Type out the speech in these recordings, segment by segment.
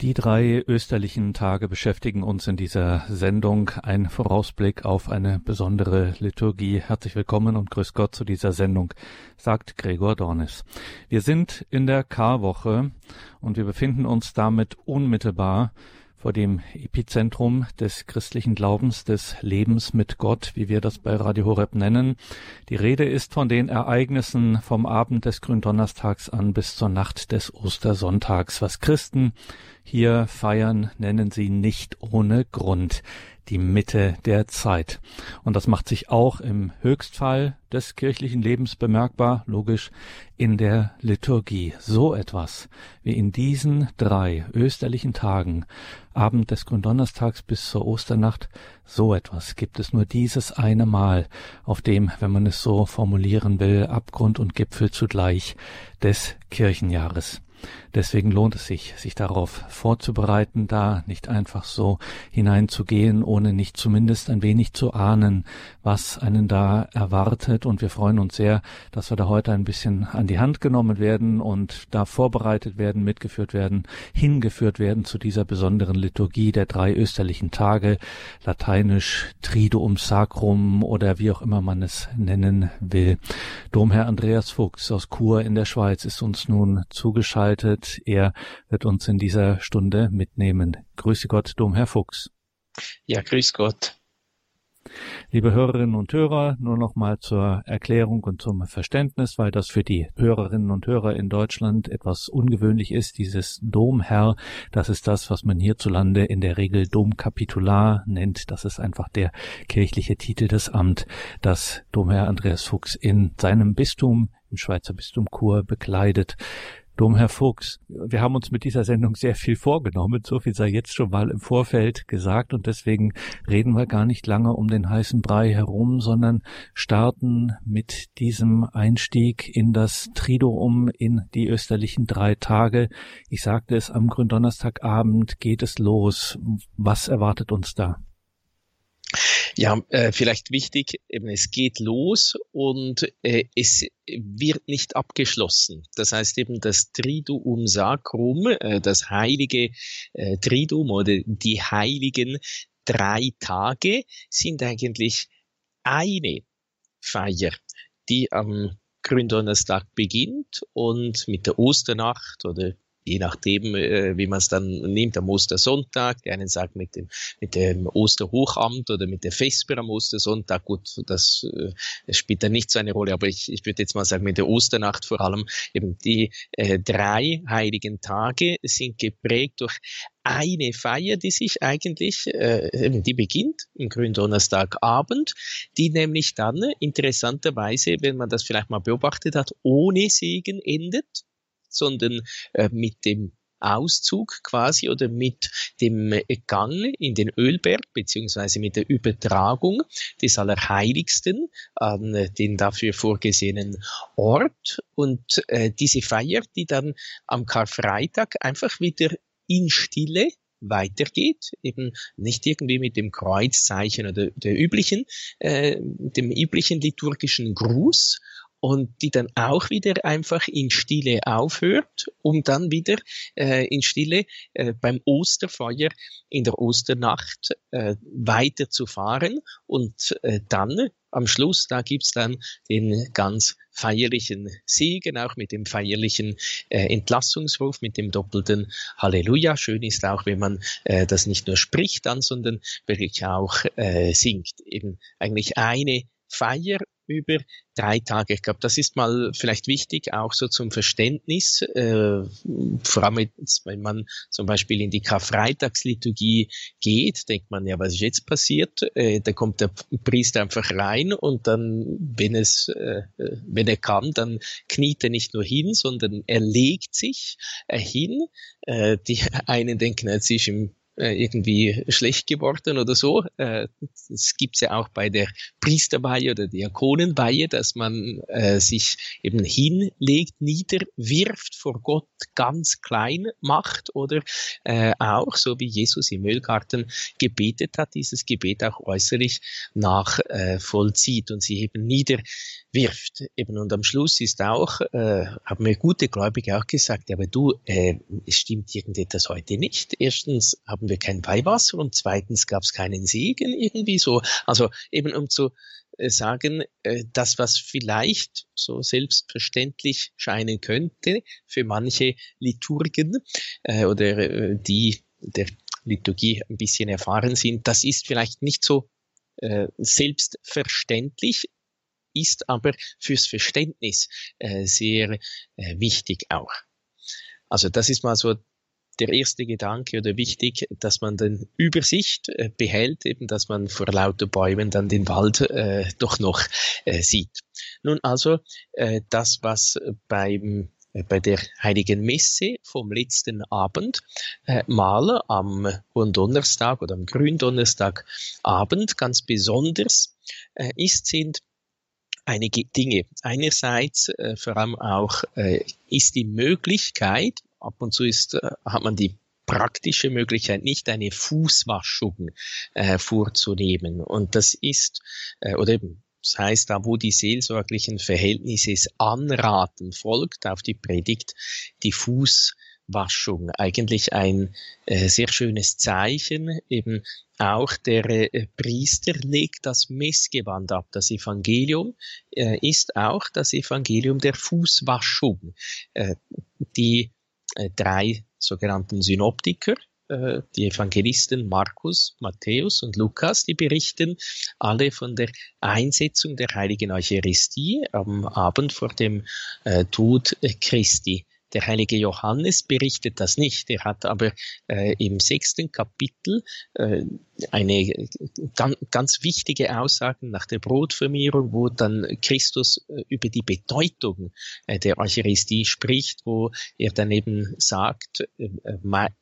Die drei österlichen Tage beschäftigen uns in dieser Sendung. Ein Vorausblick auf eine besondere Liturgie. Herzlich willkommen und grüß Gott zu dieser Sendung, sagt Gregor Dornis. Wir sind in der Karwoche und wir befinden uns damit unmittelbar vor dem Epizentrum des christlichen Glaubens, des Lebens mit Gott, wie wir das bei Radio Horeb nennen. Die Rede ist von den Ereignissen vom Abend des Gründonnerstags an bis zur Nacht des Ostersonntags, was Christen hier feiern, nennen sie nicht ohne Grund die Mitte der Zeit. Und das macht sich auch im Höchstfall des kirchlichen Lebens bemerkbar, logisch, in der Liturgie. So etwas wie in diesen drei österlichen Tagen, Abend des Gründonnerstags bis zur Osternacht, so etwas gibt es nur dieses eine Mal, auf dem, wenn man es so formulieren will, Abgrund und Gipfel zugleich des Kirchenjahres. Deswegen lohnt es sich, sich darauf vorzubereiten, da nicht einfach so hineinzugehen, ohne nicht zumindest ein wenig zu ahnen, was einen da erwartet. Und wir freuen uns sehr, dass wir da heute ein bisschen an die Hand genommen werden und da vorbereitet werden, mitgeführt werden, hingeführt werden zu dieser besonderen Liturgie der drei österlichen Tage, lateinisch Triduum Sacrum oder wie auch immer man es nennen will. Domherr Andreas Fuchs aus Chur in der Schweiz ist uns nun zugeschaltet zugeschaltet. Er wird uns in dieser Stunde mitnehmen. Grüße Gott, Domherr Fuchs. Ja, grüß Gott. Liebe Hörerinnen und Hörer, nur noch mal zur Erklärung und zum Verständnis, weil das für die Hörerinnen und Hörer in Deutschland etwas ungewöhnlich ist. Dieses Domherr, das ist das, was man hierzulande in der Regel Domkapitular nennt. Das ist einfach der kirchliche Titel des Amt, das Domherr Andreas Fuchs in seinem Bistum im Schweizer Bistum Chur bekleidet. Domherr Fuchs, wir haben uns mit dieser Sendung sehr viel vorgenommen. So viel sei jetzt schon mal im Vorfeld gesagt und deswegen reden wir gar nicht lange um den heißen Brei herum, sondern starten mit diesem Einstieg in das Triduum in die österlichen drei Tage. Ich sagte es, am Gründonnerstagabend geht es los. Was erwartet uns da? Ja, äh, vielleicht wichtig, eben, es geht los und äh, es wird nicht abgeschlossen. Das heißt eben das Triduum Sacrum, äh, das heilige äh, Triduum oder die heiligen drei Tage sind eigentlich eine Feier, die am Gründonnerstag beginnt und mit der Osternacht oder je nachdem, äh, wie man es dann nimmt, am Ostersonntag. Die einen sagen mit dem, mit dem Osterhochamt oder mit der Vesper am Ostersonntag. Gut, das, äh, spielt dann nicht so eine Rolle, aber ich, ich würde jetzt mal sagen, mit der Osternacht vor allem eben die äh, drei heiligen Tage sind geprägt durch eine Feier, die sich eigentlich, äh, die beginnt im Gründonnerstagabend, die nämlich dann interessanterweise, wenn man das vielleicht mal beobachtet hat, ohne Segen endet sondern äh, mit dem Auszug quasi oder mit dem Gang in den Ölberg beziehungsweise mit der Übertragung des Allerheiligsten an den dafür vorgesehenen Ort. Und äh, diese Feier, die dann am Karfreitag einfach wieder in Stille weitergeht, eben nicht irgendwie mit dem Kreuzzeichen oder der üblichen, äh, dem üblichen liturgischen Gruß, und die dann auch wieder einfach in Stille aufhört, um dann wieder äh, in Stille äh, beim Osterfeuer in der Osternacht äh, weiterzufahren und äh, dann am Schluss, da gibt's dann den ganz feierlichen Segen, auch mit dem feierlichen äh, Entlassungsruf, mit dem doppelten Halleluja. Schön ist auch, wenn man äh, das nicht nur spricht dann, sondern wirklich auch äh, singt. Eben eigentlich eine Feier über drei Tage. Ich glaube, das ist mal vielleicht wichtig, auch so zum Verständnis, äh, vor allem wenn man zum Beispiel in die Karfreitagsliturgie geht, denkt man ja, was ist jetzt passiert? Äh, da kommt der Priester einfach rein und dann, wenn es, äh, wenn er kann, dann kniet er nicht nur hin, sondern er legt sich äh, hin. Äh, die einen denken, jetzt ist im äh, irgendwie schlecht geworden oder so. Äh, das gibt's ja auch bei der Priesterweihe oder Diakonenweihe, dass man äh, sich eben hinlegt, niederwirft, vor Gott ganz klein macht oder äh, auch, so wie Jesus im Müllgarten gebetet hat, dieses Gebet auch äußerlich nachvollzieht äh, und sie eben niederwirft. Eben und am Schluss ist auch, äh, haben mir gute Gläubige auch gesagt, aber du, äh, es stimmt irgendetwas heute nicht. Erstens haben wir kein Weihwasser und zweitens gab es keinen Segen irgendwie so. Also eben um zu äh, sagen, äh, das, was vielleicht so selbstverständlich scheinen könnte für manche Liturgen äh, oder die der Liturgie ein bisschen erfahren sind, das ist vielleicht nicht so selbstverständlich, ist aber fürs Verständnis sehr wichtig auch. Also das ist mal so der erste Gedanke oder wichtig, dass man den Übersicht äh, behält, eben, dass man vor lauter Bäumen dann den Wald äh, doch noch äh, sieht. Nun also äh, das, was beim äh, bei der Heiligen Messe vom letzten Abend äh, mal am Hohen-Donnerstag oder am Gründonnerstagabend ganz besonders äh, ist, sind einige Dinge. Einerseits äh, vor allem auch äh, ist die Möglichkeit, ab und zu ist, äh, hat man die praktische Möglichkeit, nicht eine Fußwaschung äh, vorzunehmen. Und das ist, äh, oder eben, das heißt, da wo die seelsorglichen Verhältnisse es anraten, folgt auf die Predigt die Fußwaschung. Eigentlich ein äh, sehr schönes Zeichen, eben auch der äh, Priester legt das Messgewand ab. Das Evangelium äh, ist auch das Evangelium der Fußwaschung. Äh, die drei sogenannten Synoptiker, äh, die Evangelisten Markus, Matthäus und Lukas, die berichten alle von der Einsetzung der heiligen Eucharistie am Abend vor dem äh, Tod Christi. Der heilige Johannes berichtet das nicht. Er hat aber äh, im sechsten Kapitel äh, eine ganz, ganz wichtige Aussage nach der Brotvermehrung, wo dann Christus äh, über die Bedeutung äh, der Eucharistie spricht, wo er dann eben sagt, äh,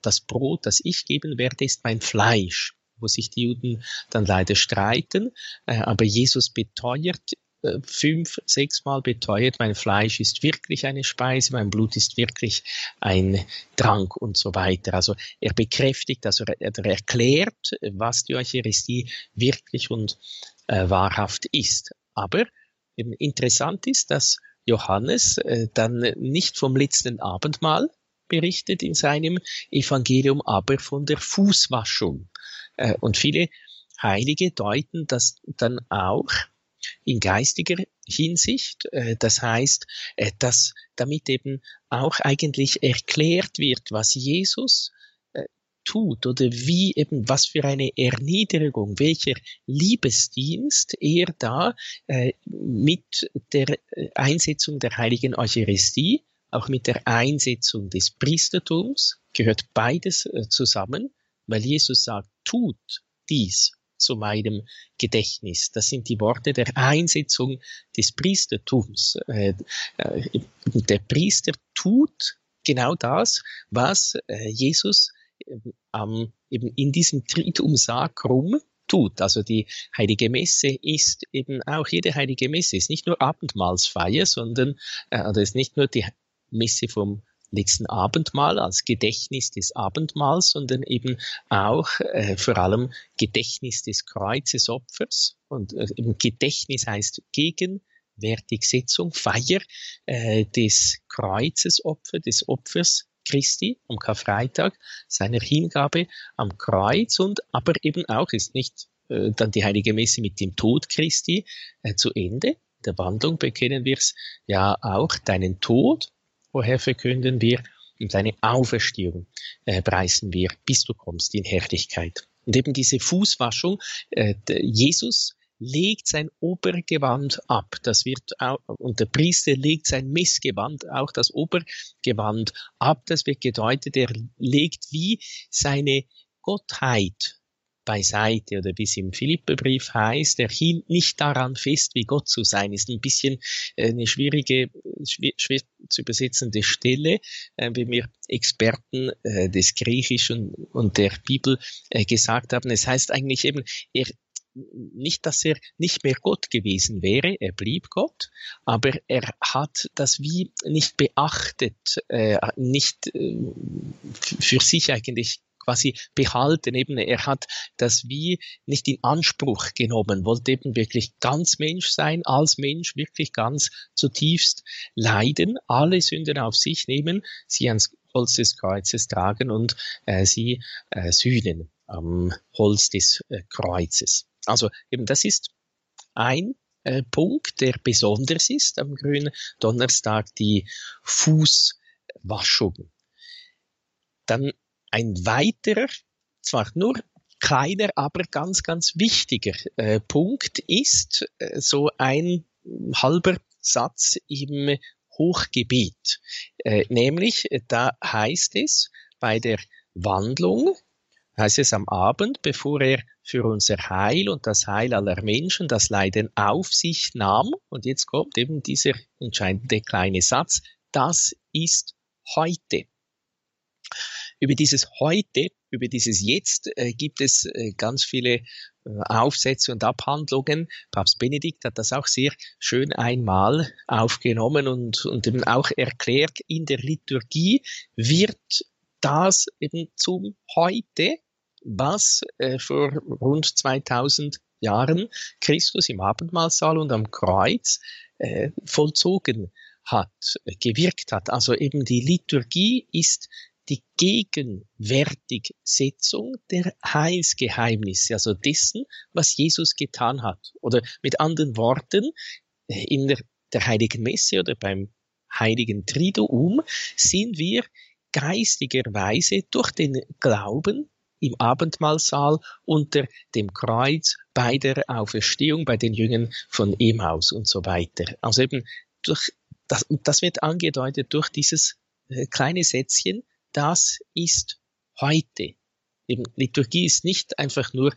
das Brot, das ich geben werde, ist mein Fleisch wo sich die Juden dann leider streiten. Aber Jesus beteuert äh, fünf, sechs Mal beteuert, mein Fleisch ist wirklich eine Speise, mein Blut ist wirklich ein Trank und so weiter. Also er bekräftigt, also er, er erklärt, was die Eucharistie wirklich und äh, wahrhaft ist. Aber eben interessant ist, dass Johannes äh, dann nicht vom letzten Abendmahl berichtet in seinem Evangelium, aber von der Fußwaschung. Äh, und viele Heilige deuten das dann auch in geistiger Hinsicht. Äh, das heißt, äh, dass damit eben auch eigentlich erklärt wird, was Jesus äh, tut oder wie eben was für eine Erniedrigung, welcher Liebesdienst er da mit der Einsetzung der heiligen Eucharistie, auch mit der Einsetzung des Priestertums, gehört beides zusammen, weil Jesus sagt, tut dies zu meinem Gedächtnis. Das sind die Worte der Einsetzung des Priestertums. Äh, äh, der Priester tut genau das, was äh, Jesus eben in diesem Tritum Sacrum tut. Also die heilige Messe ist eben auch jede heilige Messe ist nicht nur Abendmahlsfeier, sondern äh, ist nicht nur die Messe vom letzten Abendmahl als Gedächtnis des Abendmahls, sondern eben auch äh, vor allem Gedächtnis des Kreuzesopfers. Und äh, Gedächtnis heißt gegenwärtig Setzung, Feier äh, des Kreuzesopfers, des Opfers Christi am Karfreitag, seiner Hingabe am Kreuz und aber eben auch ist nicht äh, dann die heilige Messe mit dem Tod Christi äh, zu Ende. In der Wandlung bekennen wir es ja auch, deinen Tod, woher verkünden wir und deine Auferstehung äh, preisen wir, bis du kommst in Herrlichkeit. Und eben diese Fußwaschung, äh, Jesus legt sein Obergewand ab. Das wird auch, und der Priester legt sein Missgewand, auch das Obergewand ab. Das wird gedeutet, er legt wie seine Gottheit beiseite oder bis im Philippebrief heißt, er hielt nicht daran fest, wie Gott zu sein, ist ein bisschen äh, eine schwierige, schwer, zu übersetzende Stelle, äh, wie mir Experten äh, des Griechischen und der Bibel gesagt haben. Es heißt eigentlich eben, er nicht, dass er nicht mehr Gott gewesen wäre, er blieb Gott, aber er hat das wie nicht beachtet, äh, nicht äh, für sich eigentlich quasi behalten. Eben, er hat das wie nicht in Anspruch genommen, wollte eben wirklich ganz Mensch sein, als Mensch wirklich ganz zutiefst leiden, alle Sünden auf sich nehmen, sie ans Holz des Kreuzes tragen und äh, sie äh, sühnen am Holz des äh, Kreuzes. Also eben das ist ein äh, Punkt, der besonders ist am grünen Donnerstag, die Fußwaschung. Dann ein weiterer, zwar nur kleiner, aber ganz, ganz wichtiger äh, Punkt ist äh, so ein halber Satz im Hochgebet. Äh, nämlich, da heißt es bei der Wandlung, heißt es am Abend, bevor er für unser Heil und das Heil aller Menschen das Leiden auf sich nahm, und jetzt kommt eben dieser entscheidende kleine Satz, das ist heute. Über dieses Heute, über dieses Jetzt äh, gibt es äh, ganz viele äh, Aufsätze und Abhandlungen. Papst Benedikt hat das auch sehr schön einmal aufgenommen und, und eben auch erklärt, in der Liturgie wird das eben zum Heute, was äh, vor rund 2000 Jahren Christus im Abendmahlsaal und am Kreuz äh, vollzogen hat, gewirkt hat. Also eben die Liturgie ist die Gegenwärtigsetzung der Heilsgeheimnisse, also dessen, was Jesus getan hat. Oder mit anderen Worten, in der, der Heiligen Messe oder beim Heiligen Triduum sind wir geistigerweise durch den Glauben im Abendmahlsaal unter dem Kreuz bei der Auferstehung bei den Jüngern von Emmaus und so weiter. Also eben durch das, das wird angedeutet durch dieses äh, kleine Sätzchen, das ist heute. Eben, Liturgie ist nicht einfach nur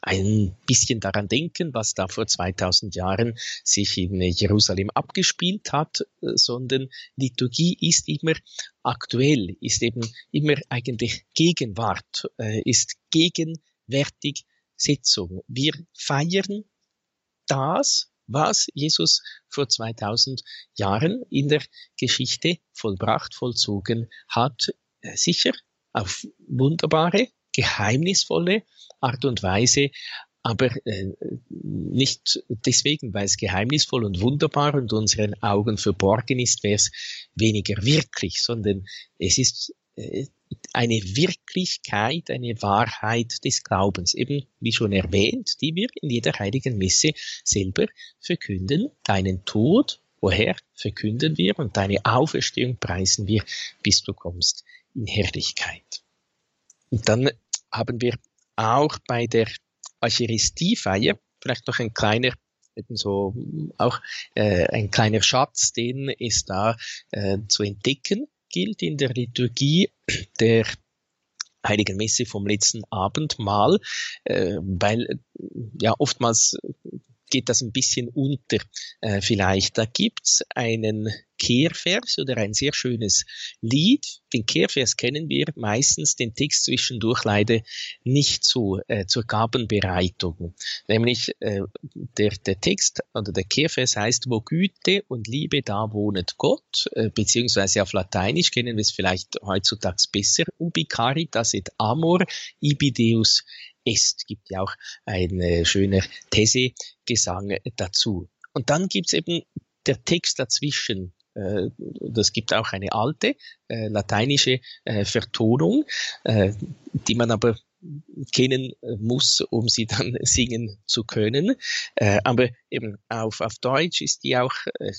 ein bisschen daran denken, was da vor 2000 Jahren sich in Jerusalem abgespielt hat, sondern Liturgie ist immer aktuell, ist eben immer eigentlich Gegenwart, äh, ist gegenwärtig Sitzung. Wir feiern das, was Jesus vor 2000 Jahren in der Geschichte vollbracht, vollzogen hat, äh, sicher auf wunderbare, geheimnisvolle Art und Weise, aber äh, nicht deswegen, weil es geheimnisvoll und wunderbar und unseren Augen verborgen ist, wäre es weniger wirklich, sondern es ist äh, eine Wirklichkeit, eine Wahrheit des Glaubens, eben wie schon erwähnt, die wir in jeder heiligen Messe selber verkünden, deinen Tod, woher verkünden wir und deine Auferstehung preisen wir, bis du kommst in Herrlichkeit. Und dann haben wir auch bei der Eucharistiefeier vielleicht noch ein kleiner so auch äh, ein kleiner Schatz, den es da äh, zu entdecken gilt in der Liturgie der Heiligen Messe vom letzten Abendmahl, äh, weil ja oftmals geht das ein bisschen unter äh, vielleicht. Da gibt's einen Kehrvers oder ein sehr schönes Lied. Den Kehrvers kennen wir meistens, den Text zwischendurch leider nicht so äh, zur Gabenbereitung. Nämlich äh, der, der Text oder der Kehrvers heißt, wo Güte und Liebe da wohnet Gott, äh, beziehungsweise auf Lateinisch kennen wir es vielleicht heutzutage besser, ubi caritas et amor ibi Deus est. Gibt ja auch ein äh, schöner These-Gesang dazu. Und dann gibt's eben der Text dazwischen, äh, das gibt auch eine alte äh, lateinische Vertonung, die man aber kennen äh, muss, um sie dann singen zu können. Äh, aber eben auf, auf Deutsch ist die auch äh,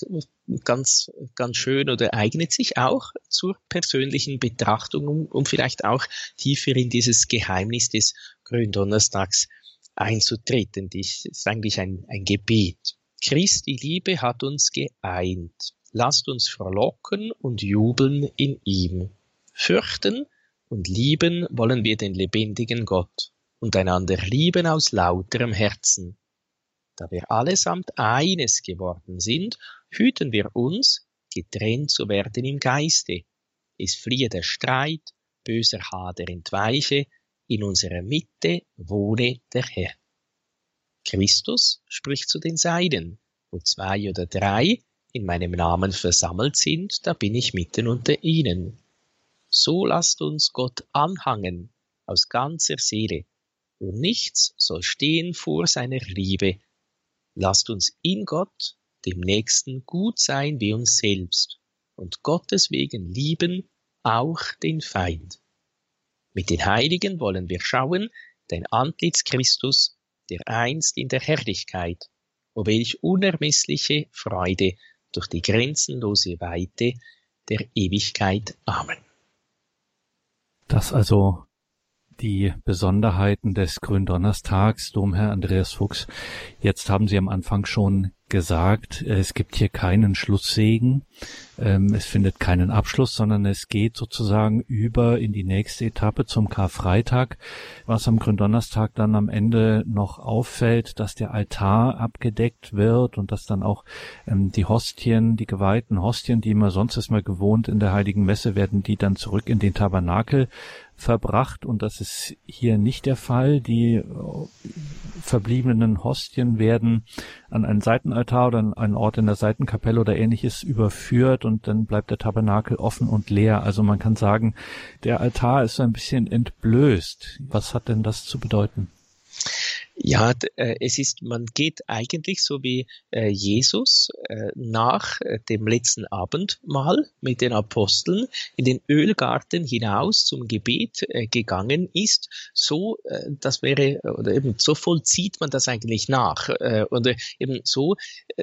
ganz, ganz schön oder eignet sich auch zur persönlichen Betrachtung, um, um vielleicht auch tiefer in dieses Geheimnis des Gründonnerstags einzutreten. Das ist eigentlich ein, ein Gebet. Christi Liebe hat uns geeint. Lasst uns frohlocken und jubeln in ihm. Fürchten und lieben wollen wir den lebendigen Gott. und einander lieben aus lauterem Herzen. Da wir allesamt eines geworden sind, hüten wir uns, getrennt zu werden im Geiste. Es fliehe der Streit, böser Hader entweiche, in unserer Mitte wohne der Herr. Christus spricht zu den Seiden, wo zwei oder drei in meinem Namen versammelt sind, da bin ich mitten unter ihnen. So lasst uns Gott anhangen aus ganzer Seele, und nichts soll stehen vor seiner Liebe. Lasst uns in Gott, dem Nächsten, gut sein wie uns selbst und Gottes wegen lieben auch den Feind. Mit den Heiligen wollen wir schauen, dein Antlitz Christus, der einst in der Herrlichkeit, o welch unermessliche Freude durch die grenzenlose Weite der Ewigkeit. Amen. Das also die Besonderheiten des Gründonnerstags, Domherr Andreas Fuchs. Jetzt haben Sie am Anfang schon gesagt, es gibt hier keinen Schlusssegen, ähm, es findet keinen Abschluss, sondern es geht sozusagen über in die nächste Etappe zum Karfreitag, was am Gründonnerstag dann am Ende noch auffällt, dass der Altar abgedeckt wird und dass dann auch ähm, die Hostien, die geweihten Hostien, die immer sonst ist gewohnt in der Heiligen Messe, werden die dann zurück in den Tabernakel verbracht und das ist hier nicht der Fall. Die äh, verbliebenen Hostien werden an einen Seitenaltar oder einen Ort in der Seitenkapelle oder ähnliches überführt und dann bleibt der Tabernakel offen und leer. Also man kann sagen, der Altar ist so ein bisschen entblößt. Was hat denn das zu bedeuten? Ja, äh, es ist, man geht eigentlich so wie äh, Jesus äh, nach dem letzten Abendmahl mit den Aposteln in den Ölgarten hinaus zum Gebet gegangen ist. So, das wäre, oder eben so vollzieht man das eigentlich nach. Oder eben so,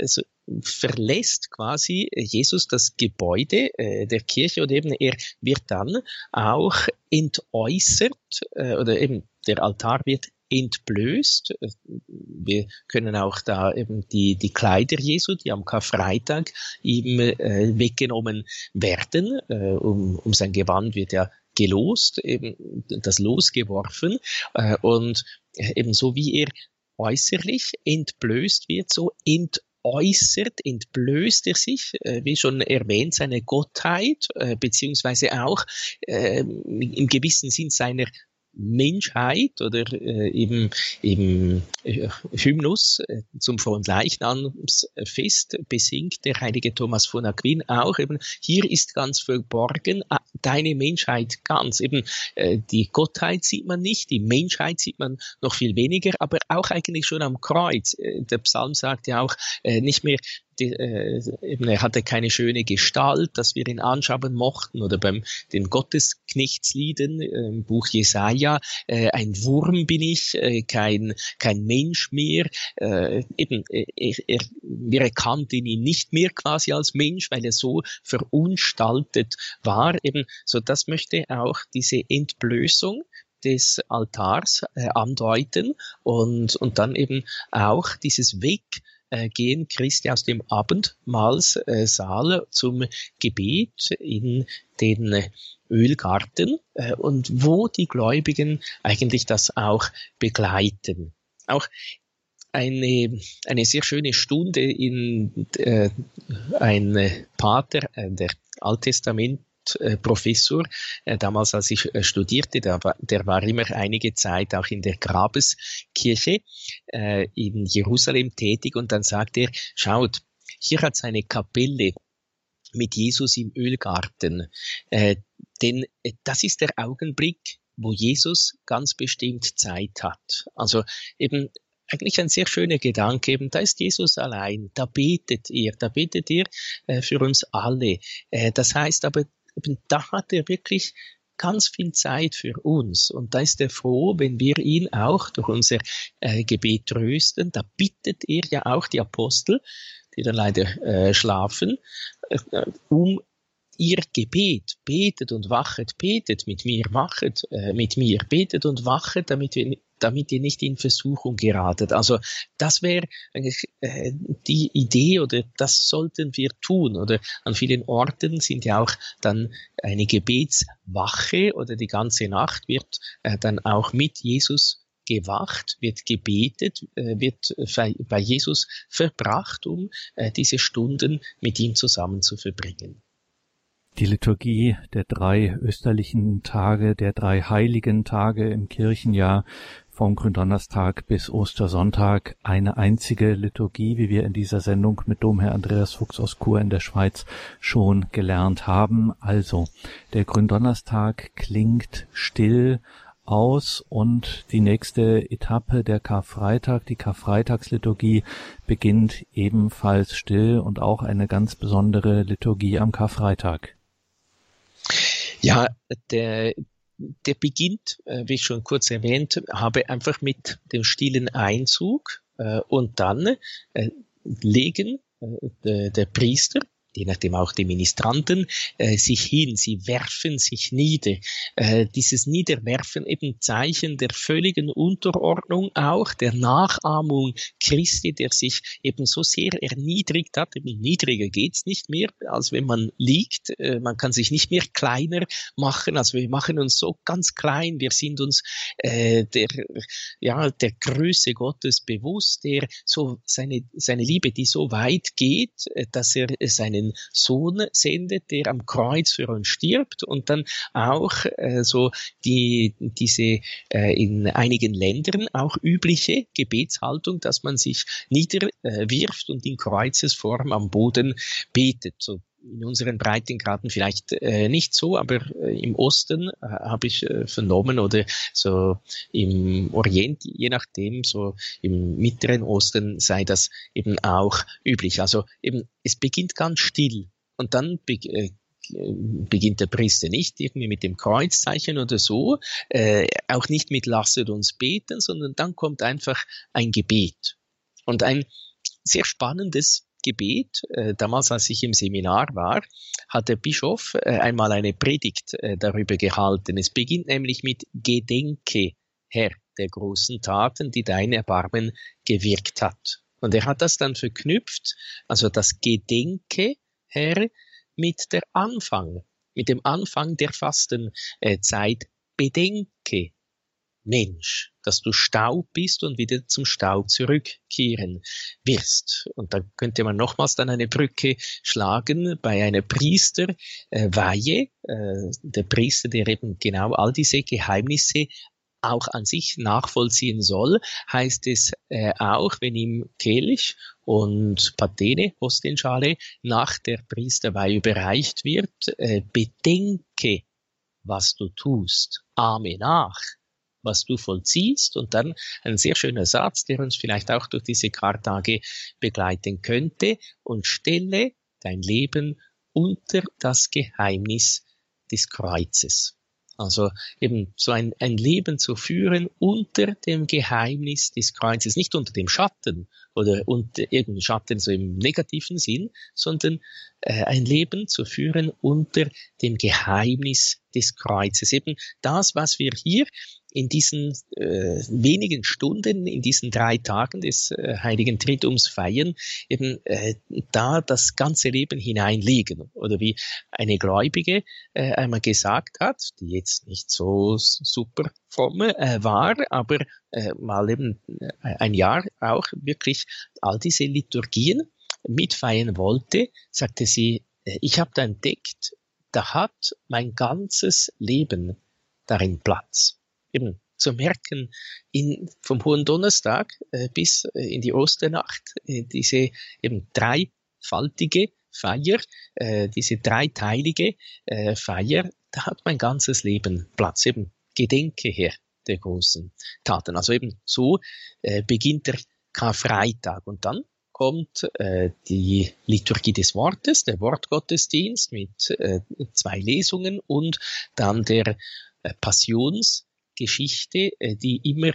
so verlässt quasi Jesus das Gebäude der Kirche oder eben er wird dann auch entäußert oder eben der Altar wird entblößt. Wir können auch da eben die, die Kleider Jesu, die am Karfreitag ihm äh, weggenommen werden. Äh, um, um sein Gewand wird ja gelost, eben das Los geworfen. Äh, und eben so wie er äußerlich entblößt wird, so entäußert, entblößt er sich, äh, wie schon erwähnt, seine Gottheit, äh, beziehungsweise auch äh, im gewissen Sinn seiner Menschheit oder äh, eben, eben äh, Hymnus äh, zum Fronleichnamsfest besingt der heilige Thomas von Aquin auch eben, hier ist ganz verborgen äh, deine Menschheit ganz. Eben äh, die Gottheit sieht man nicht, die Menschheit sieht man noch viel weniger, aber auch eigentlich schon am Kreuz. Äh, der Psalm sagt ja auch äh, nicht mehr die, äh, eben, er hatte keine schöne Gestalt, dass wir ihn anschauen mochten. Oder beim den Gottesknechtslieden äh, im Buch Jesaja, äh, ein Wurm bin ich, äh, kein, kein Mensch mehr, äh, eben, äh, er, wir erkannten ihn nicht mehr quasi als Mensch, weil er so verunstaltet war, eben, so das möchte auch diese Entblößung des Altars äh, andeuten. Und, und dann eben auch dieses Weg gehen Christi aus dem Abendmahlsaal zum Gebet in den Ölgarten äh, und wo die Gläubigen eigentlich das auch begleiten. Auch eine, eine sehr schöne Stunde in äh, ein Pater äh, der Alttestament äh, Professor, äh, damals als ich äh, studierte, der war, der war immer einige Zeit auch in der Grabeskirche in Jerusalem tätig. Und dann sagt er, schaut, hier hat es eine Kapelle mit Jesus im Ölgarten, denn das ist der Augenblick, wo Jesus ganz bestimmt Zeit hat. Also eben eigentlich ein sehr schöner Gedanke, eben da ist Jesus allein, da betet ihr, da betet ihr äh, für uns alle. Äh, das heißt aber, eben da hat er wirklich ganz viel Zeit für uns. Und da ist er froh, wenn wir ihn auch durch unser äh, Gebet trösten. Da bittet er ja auch die Apostel, die dann leider äh, schlafen, äh, um ihr Gebet. Betet und wachet, betet mit mir, wachet äh, mit mir, betet und wachet, damit wir damit ihr nicht in Versuchung geratet. Also das wäre äh, die Idee oder das sollten wir tun. Oder an vielen Orten sind ja auch dann eine Gebetswache oder die ganze Nacht wird äh, dann auch mit Jesus gewacht, wird gebetet, äh, wird bei Jesus verbracht, um äh, diese Stunden mit ihm zusammen zu verbringen. Die Liturgie der drei österlichen Tage, der drei heiligen Tage im Kirchenjahr vom Gründonnerstag bis Ostersonntag eine einzige Liturgie, wie wir in dieser Sendung mit Domherr Andreas Fuchs aus Chur in der Schweiz schon gelernt haben. Also, der Gründonnerstag klingt still aus und die nächste Etappe der Karfreitag, die Karfreitagsliturgie beginnt ebenfalls still und auch eine ganz besondere Liturgie am Karfreitag. Ja, der, der beginnt, äh, wie ich schon kurz erwähnt habe, einfach mit dem stillen Einzug äh, und dann äh, legen der, der Priester je nachdem auch die Ministranten, äh, sich hin, sie werfen sich nieder. Äh, dieses Niederwerfen eben Zeichen der völligen Unterordnung auch, der Nachahmung Christi, der sich eben so sehr erniedrigt hat, eben niedriger geht's nicht mehr, als wenn man liegt. Äh, man kann sich nicht mehr kleiner machen, also wir machen uns so ganz klein, wir sind uns äh, der, ja, der Größe Gottes bewusst, der so seine, seine Liebe, die so weit geht, äh, dass er seinen seinen Sohn sendet, der am Kreuz für uns stirbt und dann auch äh, so die diese äh, in einigen Ländern auch übliche Gebetshaltung, dass man sich niederwirft äh, und in Kreuzesform am Boden betet. So in unseren Breitengraden vielleicht äh, nicht so, aber äh, im Osten äh, habe ich äh, vernommen oder so im Orient, je nachdem, so im mittleren Osten sei das eben auch üblich. Also eben, es beginnt ganz still und dann be äh, beginnt der Priester nicht irgendwie mit dem Kreuzzeichen oder so, äh, auch nicht mit lasset uns beten, sondern dann kommt einfach ein Gebet. Und ein sehr spannendes Gebet, äh, damals als ich im Seminar war, hat der Bischof äh, einmal eine Predigt äh, darüber gehalten. Es beginnt nämlich mit Gedenke, Herr, der großen Taten, die dein Erbarmen gewirkt hat. Und er hat das dann verknüpft, also das Gedenke, Herr, mit der Anfang, mit dem Anfang der Fastenzeit. Bedenke, Mensch, dass du Staub bist und wieder zum Staub zurückkehren wirst. Und da könnte man nochmals dann eine Brücke schlagen bei einer Priesterweihe, äh, der Priester, der eben genau all diese Geheimnisse auch an sich nachvollziehen soll, heißt es äh, auch, wenn ihm Kelch und Patene, Hostenschale, nach der Priesterweihe überreicht wird, äh, bedenke, was du tust, ahme nach, was du vollziehst. Und dann ein sehr schöner Satz, der uns vielleicht auch durch diese Kartage begleiten könnte. Und stelle dein Leben unter das Geheimnis des Kreuzes. Also eben so ein, ein Leben zu führen unter dem Geheimnis des Kreuzes, nicht unter dem Schatten oder unter irgendeinem Schatten so im negativen Sinn, sondern äh, ein Leben zu führen unter dem Geheimnis des Kreuzes. Eben das, was wir hier in diesen äh, wenigen Stunden, in diesen drei Tagen des äh, Heiligen Triduums feiern, eben äh, da das ganze Leben hineinlegen. Oder wie eine Gläubige äh, einmal gesagt hat, die jetzt nicht so super fromm äh, war, aber äh, mal eben äh, ein Jahr auch wirklich all diese Liturgien mitfeiern wollte, sagte sie, äh, ich habe da entdeckt, da hat mein ganzes Leben darin Platz eben zu merken, in, vom Hohen Donnerstag äh, bis äh, in die Osternacht, äh, diese eben dreifaltige Feier, äh, diese dreiteilige äh, Feier, da hat mein ganzes Leben Platz, eben Gedenke her der großen Taten. Also eben so äh, beginnt der Karfreitag und dann kommt äh, die Liturgie des Wortes, der Wortgottesdienst mit äh, zwei Lesungen und dann der äh, Passions Geschichte, äh, die immer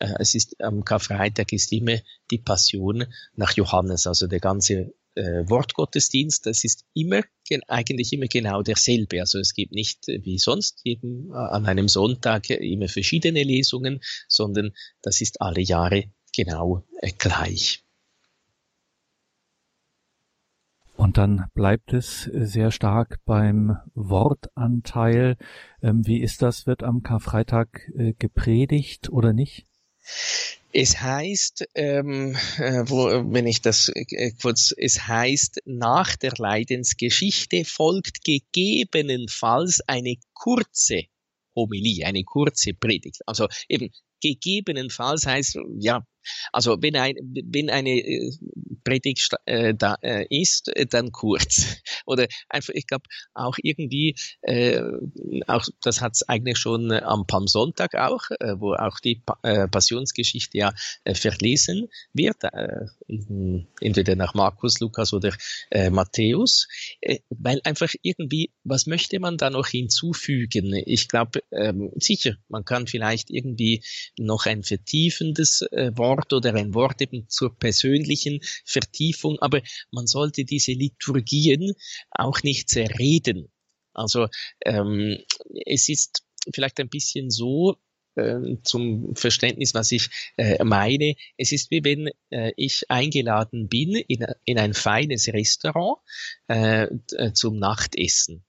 äh, es ist am Karfreitag ist immer die Passion nach Johannes, also der ganze äh, Wortgottesdienst, das ist immer eigentlich immer genau derselbe. Also es gibt nicht wie sonst jeden, an einem Sonntag immer verschiedene Lesungen, sondern das ist alle Jahre genau gleich. Und dann bleibt es sehr stark beim Wortanteil. Ähm, wie ist das? Wird am Karfreitag äh, gepredigt oder nicht? Es heißt, ähm, äh, wo, wenn ich das äh, kurz, es heißt, nach der Leidensgeschichte folgt gegebenenfalls eine kurze Homilie, eine kurze Predigt. Also eben gegebenenfalls heißt, ja, also wenn, ein, wenn eine äh, Predigt äh, da äh, ist, dann kurz. Oder einfach, ich glaube, auch irgendwie, äh, auch das hat es eigentlich schon am Palmsonntag auch, äh, wo auch die pa äh, Passionsgeschichte ja verlesen wird, entweder nach Markus, Lukas oder Matthäus, weil einfach irgendwie, was möchte man da noch hinzufügen? Ich glaube, ähm, sicher, man kann vielleicht irgendwie noch ein vertiefendes äh, Wort oder ein Wort eben zur persönlichen Vertiefung, aber man sollte diese Liturgien auch nicht zerreden. Also ähm, es ist vielleicht ein bisschen so, äh, zum Verständnis, was ich äh, meine. Es ist wie wenn äh, ich eingeladen bin in, in ein feines Restaurant äh, äh zum Nachtessen.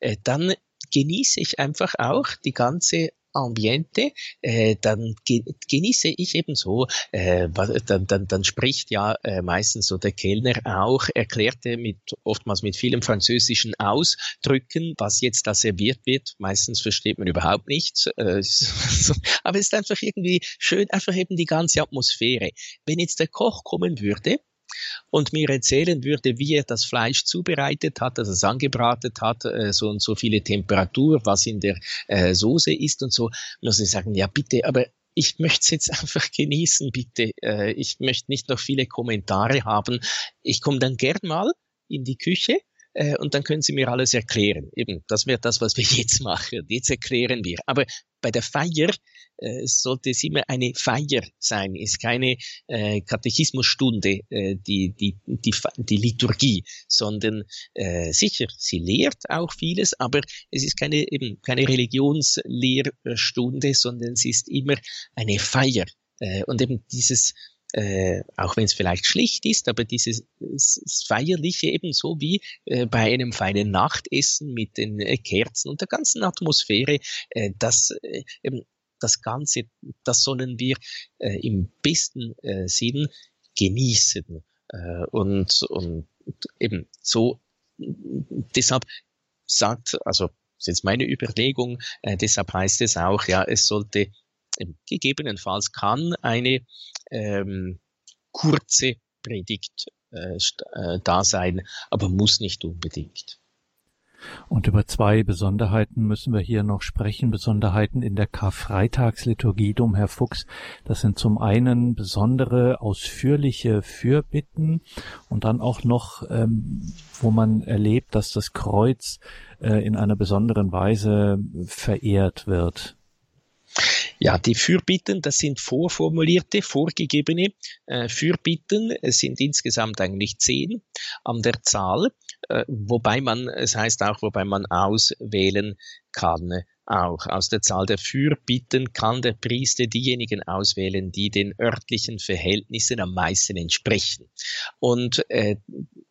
Äh, dann genieße ich einfach auch die ganze Ambiente, äh, dann genieße ich eben so, äh, dann, dann, dann spricht ja äh, meistens so der Kellner auch, erklärte mit oftmals mit vielen französischen Ausdrücken, was jetzt da serviert wird. Meistens versteht man überhaupt nichts, äh, aber es ist einfach irgendwie schön, einfach eben die ganze Atmosphäre. Wenn jetzt der Koch kommen würde, und mir erzählen würde, wie er das Fleisch zubereitet hat, dass er es angebraten hat, äh, so und so viele Temperatur, was in der äh, Soße ist und so, muss ich sagen, ja bitte, aber ich möchte es jetzt einfach genießen, bitte. Äh, ich möchte nicht noch viele Kommentare haben. Ich komme dann gern mal in die Küche und dann können Sie mir alles erklären. Eben, das wäre das, was wir jetzt machen. Jetzt erklären wir. Aber bei der Feier äh, sollte es immer eine Feier sein, ist keine äh, Katechismusstunde, äh, die, die, die, die Liturgie, sondern äh, sicher, sie lehrt auch vieles, aber es ist keine, eben keine Religionslehrstunde, sondern es ist immer eine Feier. Äh, und eben dieses äh, auch wenn es vielleicht schlicht ist, aber dieses Feierliche ebenso wie äh, bei einem feinen Nachtessen mit den äh, Kerzen und der ganzen Atmosphäre, äh, das äh, eben das Ganze, das sollen wir äh, im besten äh, Sinn genießen. Äh, und, und eben so, deshalb sagt, also das ist meine Überlegung, äh, deshalb heißt es auch, ja, es sollte gegebenenfalls kann eine ähm, kurze Predigt äh, äh, da sein, aber muss nicht unbedingt. Und über zwei Besonderheiten müssen wir hier noch sprechen, Besonderheiten in der Karfreitagsliturgie, Dom Herr Fuchs. Das sind zum einen besondere, ausführliche Fürbitten und dann auch noch, ähm, wo man erlebt, dass das Kreuz äh, in einer besonderen Weise verehrt wird. Ja, die Fürbitten, das sind vorformulierte, vorgegebene äh, Fürbitten. Es sind insgesamt eigentlich zehn an der Zahl, äh, wobei man, es heißt auch, wobei man auswählen kann. Auch aus der Zahl der Fürbitten kann der Priester diejenigen auswählen, die den örtlichen Verhältnissen am meisten entsprechen. Und äh,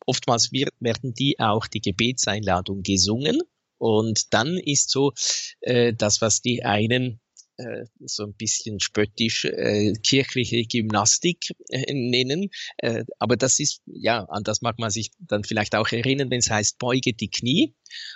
oftmals wird, werden die auch die Gebetseinladung gesungen. Und dann ist so äh, das, was die einen äh, so ein bisschen spöttisch äh, kirchliche Gymnastik äh, nennen. Äh, aber das ist, ja, an das mag man sich dann vielleicht auch erinnern, wenn es heißt, beuge die Knie.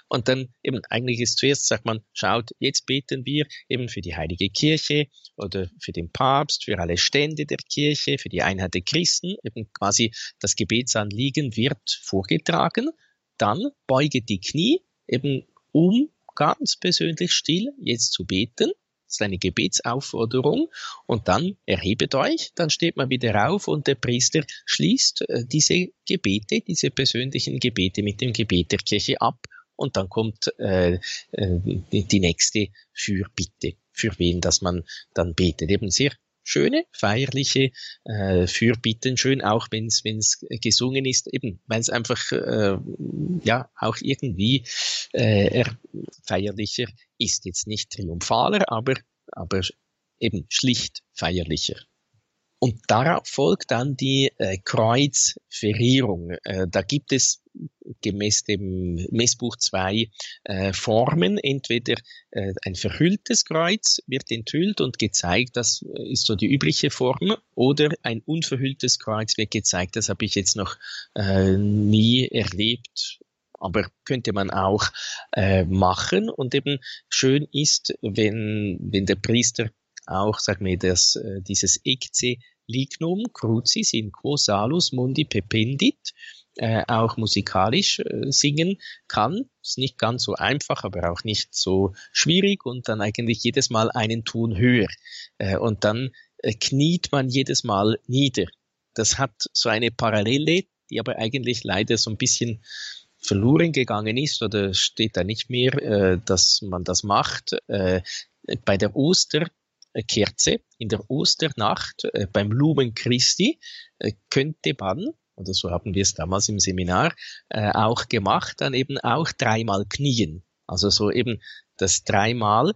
Und dann eben eigentlich ist zuerst, sagt man, schaut, jetzt beten wir eben für die heilige Kirche oder für den Papst, für alle Stände der Kirche, für die Einheit der Christen. Eben quasi das Gebetsanliegen wird vorgetragen. Dann beuge die Knie, eben um ganz persönlich still jetzt zu beten ist eine Gebetsaufforderung. Und dann erhebet euch, dann steht man wieder auf und der Priester schließt äh, diese Gebete, diese persönlichen Gebete mit dem Gebet der Kirche ab. Und dann kommt äh, äh, die nächste Fürbitte, für wen das man dann betet. Eben sehr schöne, feierliche äh, Fürbitten, schön auch wenn es gesungen ist, eben weil es einfach äh, ja auch irgendwie äh, feierlicher ist. Jetzt nicht triumphaler, aber, aber eben schlicht feierlicher. Und darauf folgt dann die äh, Kreuzverehrung. Äh, da gibt es gemäß dem Messbuch zwei äh, Formen. Entweder äh, ein verhülltes Kreuz wird enthüllt und gezeigt, das ist so die übliche Form, oder ein unverhülltes Kreuz wird gezeigt. Das habe ich jetzt noch äh, nie erlebt aber könnte man auch äh, machen. Und eben schön ist, wenn, wenn der Priester auch, sagen wir, das, äh, dieses Ecce lignum crucis in quo salus mundi pependit, äh, auch musikalisch äh, singen kann. Ist nicht ganz so einfach, aber auch nicht so schwierig und dann eigentlich jedes Mal einen Ton höher. Äh, und dann äh, kniet man jedes Mal nieder. Das hat so eine Parallele, die aber eigentlich leider so ein bisschen verloren gegangen ist oder steht da nicht mehr, äh, dass man das macht. Äh, bei der Osterkerze, in der Osternacht, äh, beim Lumen Christi, äh, könnte man, oder so haben wir es damals im Seminar äh, auch gemacht, dann eben auch dreimal knien. Also so eben das dreimal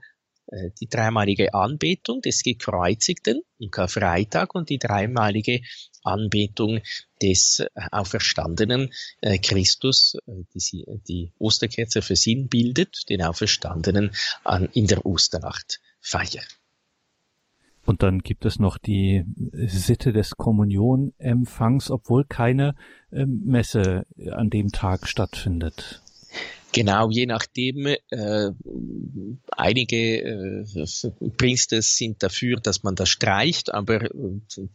äh, die dreimalige Anbetung des Gekreuzigten am Karfreitag und die dreimalige Anbetung des äh, auferstandenen äh, Christus, die, die Osterkerze für Sinn bildet, den Auferstandenen an, in der Osternacht feiern. Und dann gibt es noch die Sitte des Kommunionempfangs, obwohl keine Messe an dem Tag stattfindet. Genau, je nachdem, äh, einige äh, Priester sind dafür, dass man das streicht, aber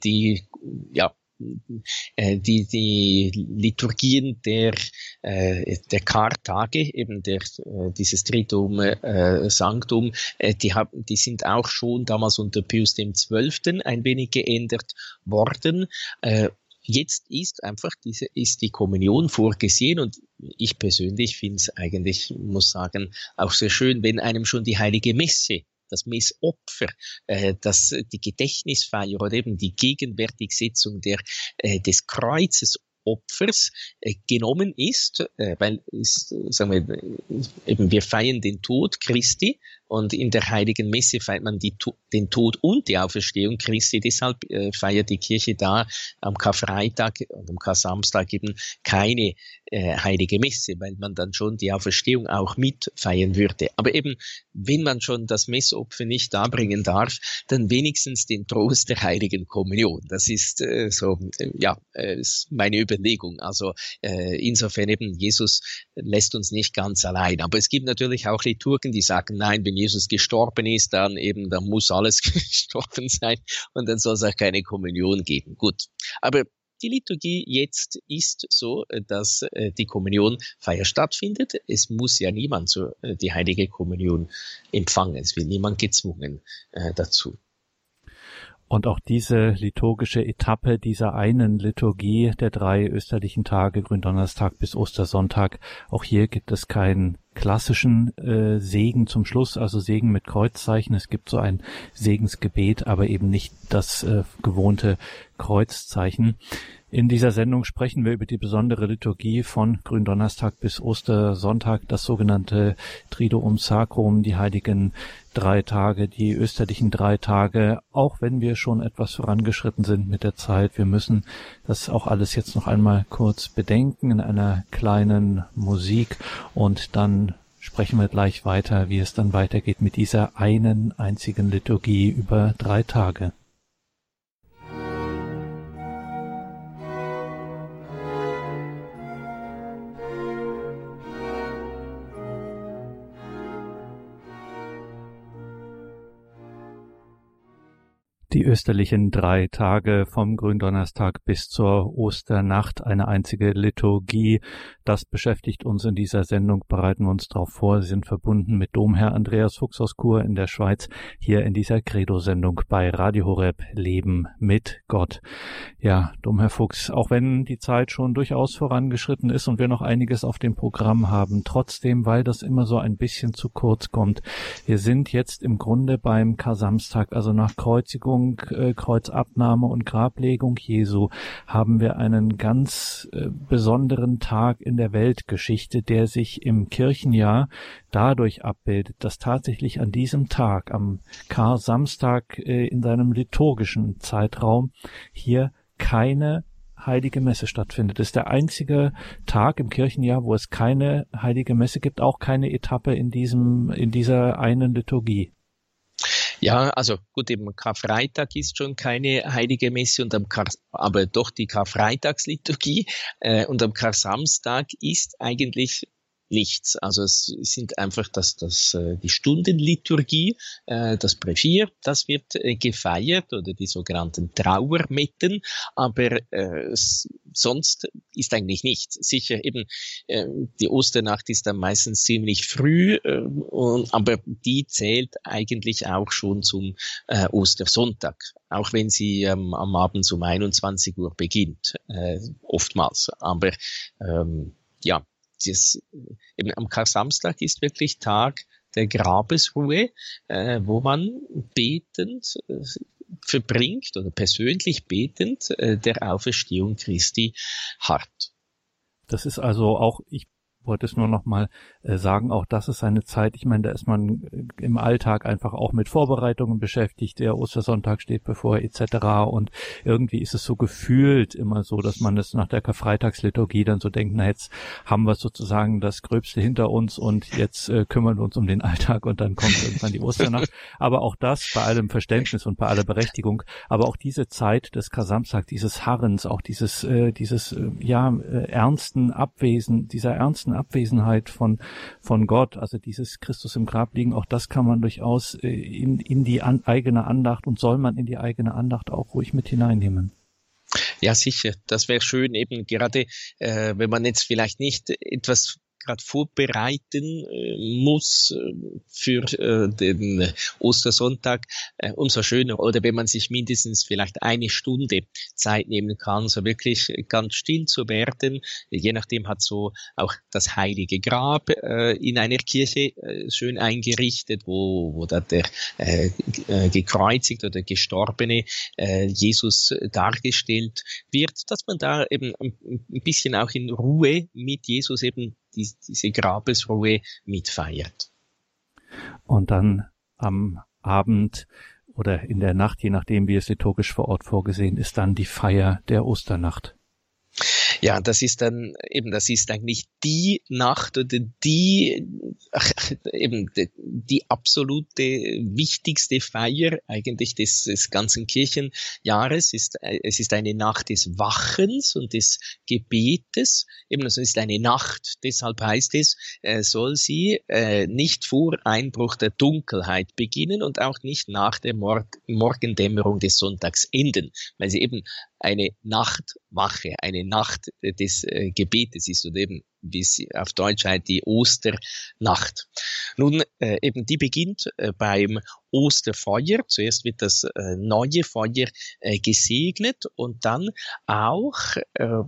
die, ja, äh, die, die Liturgien der, äh, der Kartage, eben der, äh, dieses Tritum äh, Sanctum, äh, die, haben, die sind auch schon damals unter Pius XII. ein wenig geändert worden. Äh, Jetzt ist einfach diese, ist die Kommunion vorgesehen und ich persönlich finde es eigentlich, muss sagen, auch sehr schön, wenn einem schon die heilige Messe das Messopfer, äh, das, die Gedächtnisfeier oder eben die Gegenwärtigsetzung der, äh, des Kreuzes Opfers äh, genommen ist, äh, weil ist, sagen wir, eben wir feiern den Tod Christi und in der heiligen Messe feiert man die, den Tod und die Auferstehung Christi. Deshalb äh, feiert die Kirche da am Karfreitag und am Kar-Samstag eben keine äh, heilige Messe, weil man dann schon die Auferstehung auch mit feiern würde. Aber eben, wenn man schon das Messopfer nicht darbringen darf, dann wenigstens den Trost der heiligen Kommunion. Das ist äh, so, äh, ja, äh, ist meine Überlegung. Also äh, insofern eben, Jesus lässt uns nicht ganz allein. Aber es gibt natürlich auch Liturgen, die sagen, nein, wenn Jesus gestorben ist, dann eben, dann muss alles gestorben sein und dann soll es auch keine Kommunion geben. Gut. Aber die Liturgie jetzt ist so, äh, dass äh, die Kommunionfeier stattfindet. Es muss ja niemand so äh, die heilige Kommunion empfangen. Es wird niemand gezwungen dazu. Und auch diese liturgische Etappe dieser einen Liturgie der drei österlichen Tage, Gründonnerstag bis Ostersonntag, auch hier gibt es keinen klassischen äh, Segen zum Schluss, also Segen mit Kreuzzeichen. Es gibt so ein Segensgebet, aber eben nicht das äh, gewohnte Kreuzzeichen. In dieser Sendung sprechen wir über die besondere Liturgie von Gründonnerstag bis Ostersonntag, das sogenannte Triduum Sacrum, die heiligen drei Tage, die österlichen drei Tage, auch wenn wir schon etwas vorangeschritten sind mit der Zeit. Wir müssen das auch alles jetzt noch einmal kurz bedenken in einer kleinen Musik und dann sprechen wir gleich weiter, wie es dann weitergeht mit dieser einen einzigen Liturgie über drei Tage. Die österlichen drei Tage vom Gründonnerstag bis zur Osternacht, eine einzige Liturgie. Das beschäftigt uns in dieser Sendung, bereiten wir uns darauf vor. Sie sind verbunden mit Domherr Andreas Fuchs aus Chur in der Schweiz, hier in dieser Credo-Sendung bei Radio Horeb Leben mit Gott. Ja, Domherr Fuchs, auch wenn die Zeit schon durchaus vorangeschritten ist und wir noch einiges auf dem Programm haben, trotzdem, weil das immer so ein bisschen zu kurz kommt. Wir sind jetzt im Grunde beim Kar-Samstag, also nach Kreuzigung Auferstehung, äh, Kreuzabnahme und Grablegung Jesu haben wir einen ganz äh, besonderen Tag in der Weltgeschichte, der sich im Kirchenjahr dadurch abbildet, dass tatsächlich an diesem Tag, am Kar-Samstag äh, in seinem liturgischen Zeitraum hier keine heilige Messe stattfindet. Das ist der einzige Tag im Kirchenjahr, wo es keine heilige Messe gibt, auch keine Etappe in diesem, in dieser einen Liturgie. Ja, also gut, eben Karfreitag ist schon keine heilige Messe und am Kar aber doch die Karfreitagsliturgie äh, und am Kar-Samstag ist eigentlich nichts. Also es sind einfach das, das, äh, die Stundenliturgie, äh, das Brevier, das wird äh, gefeiert oder die sogenannten Trauermetten, aber sonst ist eigentlich nichts. Sicher eben die Osternacht ist dann meistens ziemlich früh, aber die zählt eigentlich auch schon zum Ostersonntag, auch wenn sie ähm, am Abend um 21 Uhr beginnt, äh, oftmals. Aber ähm, ja, das, eben am Kar-Samstag ist wirklich Tag der Grabesruhe, äh, wo man betend äh, verbringt oder persönlich betend äh, der Auferstehung Christi hart. Das ist also auch, ich wollte es nur noch mal äh, sagen, auch das ist eine Zeit, ich meine, da ist man äh, im Alltag einfach auch mit Vorbereitungen beschäftigt, der Ostersonntag steht bevor etc. Und irgendwie ist es so gefühlt immer so, dass man es nach der Karfreitagsliturgie dann so denkt, na jetzt haben wir sozusagen das Gröbste hinter uns und jetzt äh, kümmern wir uns um den Alltag und dann kommt irgendwann die Osternacht. Aber auch das bei allem Verständnis und bei aller Berechtigung, aber auch diese Zeit des Kasamstag, dieses Harrens, auch dieses, äh, dieses, äh, ja, äh, ernsten Abwesen, dieser ernsten Abwesenheit von, von Gott, also dieses Christus im Grab liegen, auch das kann man durchaus äh, in, in die an, eigene Andacht und soll man in die eigene Andacht auch ruhig mit hineinnehmen. Ja, sicher. Das wäre schön, eben gerade, äh, wenn man jetzt vielleicht nicht etwas gerade vorbereiten äh, muss äh, für äh, den Ostersonntag, umso schöner. Oder wenn man sich mindestens vielleicht eine Stunde Zeit nehmen kann, so wirklich ganz still zu werden. Je nachdem hat so auch das heilige Grab in einer Kirche schön eingerichtet, wo, wo da der äh gekreuzigt oder gestorbene äh, Jesus dargestellt wird, dass man da eben ein bisschen auch in Ruhe mit Jesus eben die, diese Grabesruhe mitfeiert. Und dann am Abend oder in der Nacht, je nachdem wie es liturgisch vor Ort vorgesehen ist, dann die Feier der Osternacht. Ja, das ist dann eben, das ist eigentlich die Nacht oder die, ach, eben die, die absolute wichtigste Feier eigentlich des, des ganzen Kirchenjahres. Ist, es ist eine Nacht des Wachens und des Gebetes. Eben, also es ist eine Nacht. Deshalb heißt es, äh, soll sie äh, nicht vor Einbruch der Dunkelheit beginnen und auch nicht nach der Mor Morgendämmerung des Sonntags enden, weil sie eben eine Nachtwache, eine Nacht des äh, Gebetes ist oder eben wie es auf Deutsch heißt, die Osternacht. Nun, äh, eben die beginnt äh, beim Osterfeuer. Zuerst wird das äh, neue Feuer äh, gesegnet und dann auch äh,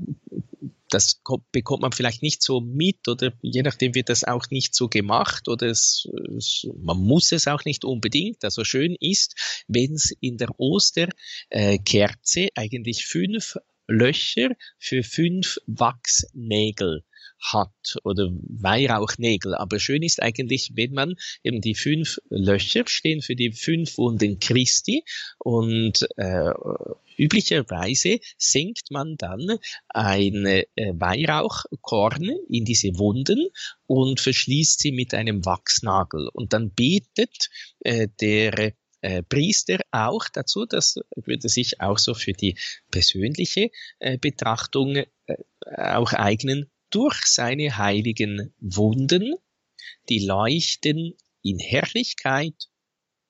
das bekommt man vielleicht nicht so mit oder je nachdem wird das auch nicht so gemacht oder es, es, man muss es auch nicht unbedingt. Also schön ist, wenn es in der Osterkerze eigentlich fünf Löcher für fünf Wachsnägel hat oder Weihrauchnägel. Aber schön ist eigentlich, wenn man eben die fünf Löcher stehen für die fünf Wunden Christi und äh, üblicherweise senkt man dann ein äh, Weihrauchkorn in diese Wunden und verschließt sie mit einem Wachsnagel. Und dann betet äh, der äh, Priester auch dazu, das würde sich auch so für die persönliche äh, Betrachtung äh, auch eignen, durch seine heiligen Wunden, die leuchten in Herrlichkeit,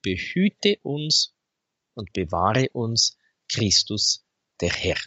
behüte uns und bewahre uns Christus der Herr.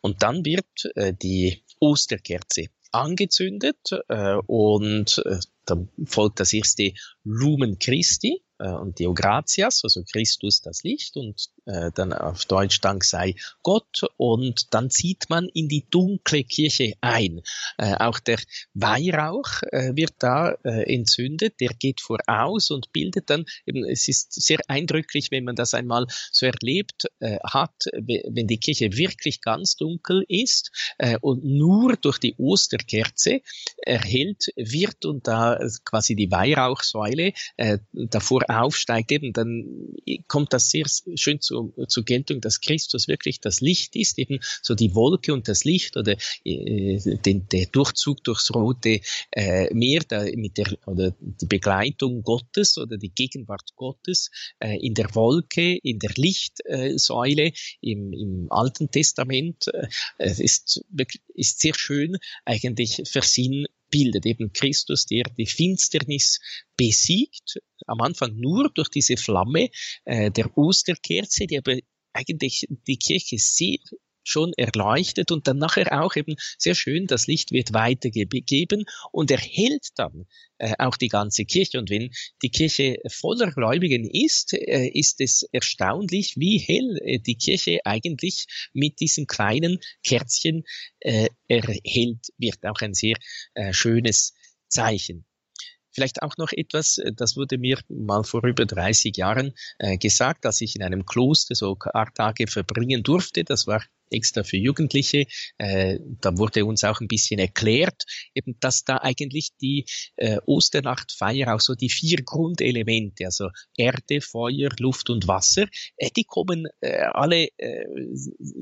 Und dann wird äh, die Osterkerze angezündet äh, und äh, dann folgt das erste Lumen Christi äh, und Deo Gratias, also Christus das Licht und äh, dann auf Deutsch Dank sei Gott und dann zieht man in die dunkle Kirche ein. Äh, auch der Weihrauch äh, wird da äh, entzündet, der geht voraus und bildet dann, eben, es ist sehr eindrücklich, wenn man das einmal so erlebt äh, hat, wenn die Kirche wirklich ganz dunkel ist äh, und nur durch die Osterkerze erhellt wird und da quasi die Weihrauchsäule äh, davor aufsteigt, eben dann kommt das sehr schön zu, zur Geltung, dass Christus wirklich das Licht ist, eben so die Wolke und das Licht oder äh, den, der Durchzug durchs rote äh, Meer da mit der oder die Begleitung Gottes oder die Gegenwart Gottes äh, in der Wolke, in der Lichtsäule im, im Alten Testament äh, ist ist sehr schön eigentlich für Sinn bildet eben Christus, der die Finsternis besiegt, am Anfang nur durch diese Flamme äh, der Osterkerze, die aber eigentlich die Kirche sehr schon erleuchtet und dann nachher auch eben sehr schön, das Licht wird weitergegeben und erhält dann äh, auch die ganze Kirche. Und wenn die Kirche voller Gläubigen ist, äh, ist es erstaunlich, wie hell äh, die Kirche eigentlich mit diesem kleinen Kerzchen erhält wird. Auch ein sehr schönes Zeichen. Vielleicht auch noch etwas, äh, das wurde mir mal vor über 30 Jahren äh, gesagt, dass ich in einem Kloster so Tage verbringen durfte. Das war extra für Jugendliche. Äh, da wurde uns auch ein bisschen erklärt, eben, dass da eigentlich die äh, Osternachtfeier auch so die vier Grundelemente, also Erde, Feuer, Luft und Wasser, äh, die kommen äh, alle äh,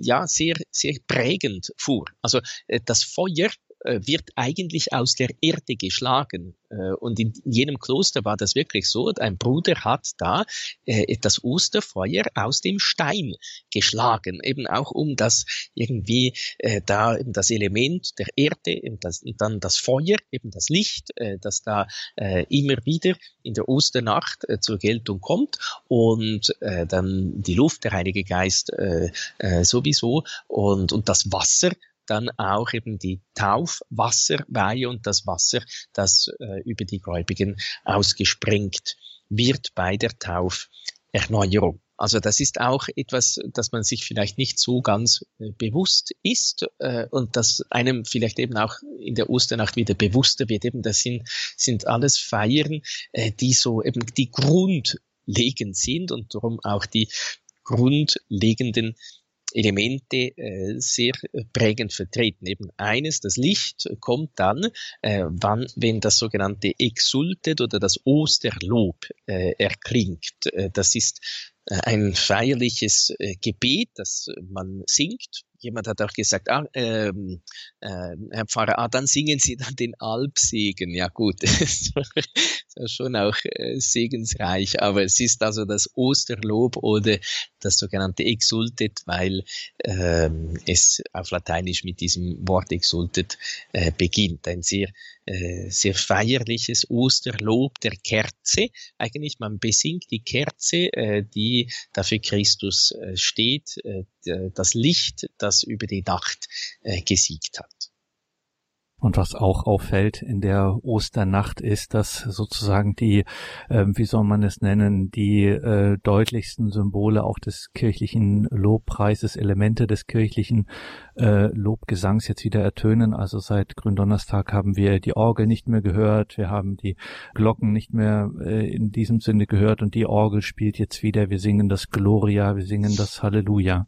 ja sehr sehr prägend vor. Also äh, das Feuer wird eigentlich aus der Erde geschlagen. Äh, und in jenem Kloster war das wirklich so. Ein Bruder hat da äh, das Osterfeuer aus dem Stein geschlagen, eben auch um das irgendwie da eben das Element der Erde, eben das, dann das Feuer, eben das Licht, das da immer wieder in der Osternacht zur Geltung kommt und dann die Luft, der Heilige Geist sowieso und, und das Wasser, dann auch eben die Taufwasserweihe und das Wasser, das äh, über die Gläubigen ausgesprengt wird bei der Tauferneuerung. Also das ist auch etwas, das man sich vielleicht nicht so ganz äh, bewusst ist äh, und das einem vielleicht eben auch in der Osternacht wieder bewusster wird. Eben das sind, sind alles Feiern, äh, die so eben die grundlegend sind und darum auch die grundlegenden Elemente äh, sehr prägend vertreten. Eben eines, das Licht kommt dann, äh, wann, wenn das sogenannte Exultet oder das Osterlob äh, erklingt. Äh, das ist äh, ein feierliches äh, Gebet, das man singt jemand hat auch gesagt, ah, ähm, äh, Herr Pfarrer, ah, dann singen Sie dann den Alpsegen. Ja gut, das ist schon auch äh, segensreich, aber es ist also das Osterlob oder das sogenannte Exultet, weil ähm, es auf Lateinisch mit diesem Wort Exultet äh, beginnt. Ein sehr äh, sehr feierliches Osterlob der Kerze. Eigentlich, man besingt die Kerze, äh, die dafür Christus äh, steht, äh, das Licht, das über die Nacht äh, gesiegt hat. Und was auch auffällt in der Osternacht ist, dass sozusagen die, äh, wie soll man es nennen, die äh, deutlichsten Symbole auch des kirchlichen Lobpreises, Elemente des kirchlichen äh, Lobgesangs jetzt wieder ertönen. Also seit Gründonnerstag haben wir die Orgel nicht mehr gehört, wir haben die Glocken nicht mehr äh, in diesem Sinne gehört und die Orgel spielt jetzt wieder. Wir singen das Gloria, wir singen das Halleluja.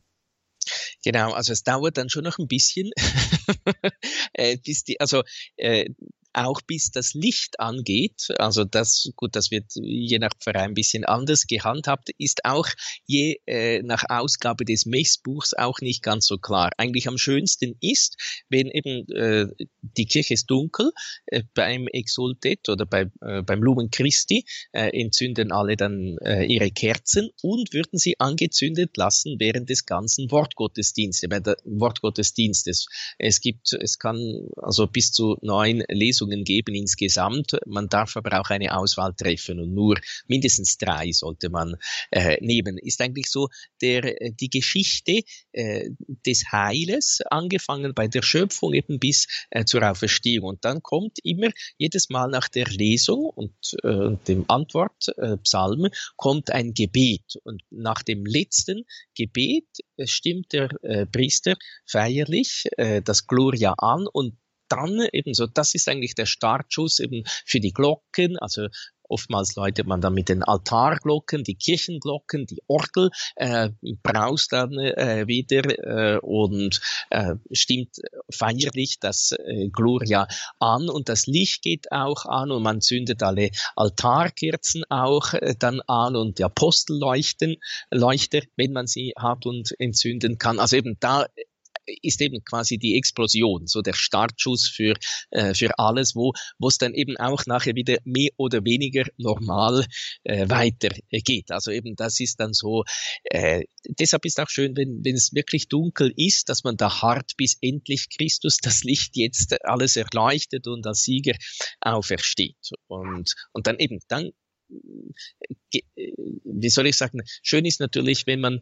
Genau, also es dauert dann schon noch ein bisschen, äh, bis die, also äh, auch bis das Licht angeht, also das, gut, das wird je nach Verein ein bisschen anders gehandhabt, ist auch je äh, nach Ausgabe des Messbuchs auch nicht ganz so klar. Eigentlich am schönsten ist, wenn eben äh, die Kirche ist dunkel, äh, beim Exultet oder bei, äh, beim Lumen Christi äh, entzünden alle dann äh, ihre Kerzen und würden sie angezündet lassen während des ganzen Wortgottesdienstes, bei der Wortgottesdienstes. Es gibt, es kann also bis zu neun Lesungen Lesungen geben insgesamt. Man darf aber auch eine Auswahl treffen und nur mindestens drei sollte man äh, nehmen. Ist eigentlich so der, äh, die Geschichte äh, des Heiles, angefangen bei der Schöpfung eben bis äh, zur Auferstehung. Und dann kommt immer jedes Mal nach der Lesung und äh, dem Antwortpsalm äh, kommt ein Gebet. Und nach dem letzten Gebet äh, stimmt der äh, Priester feierlich äh, das Gloria an und dann eben so, das ist eigentlich der Startschuss eben für die Glocken, also Oftmals läutet man dann mit den Altarglocken, die Kirchenglocken, die Orgel äh, braust dann äh, wieder äh, und äh, stimmt feierlich das äh, Gloria an und das Licht geht auch an und man zündet alle Altarkerzen auch äh, dann an und die Apostelleuchten, Leuchter, wenn man sie hat und entzünden kann. Also eben da ist eben quasi die Explosion, so der Startschuss für, äh, für alles, wo es dann eben auch nachher wieder mehr oder weniger normal äh, weitergeht. Also eben das ist dann so, äh, deshalb ist auch schön, wenn, wenn es wirklich dunkel ist, dass man da hart bis endlich Christus das Licht jetzt alles erleuchtet und als Sieger aufersteht. Und, und dann eben, dann wie soll ich sagen, schön ist natürlich, wenn man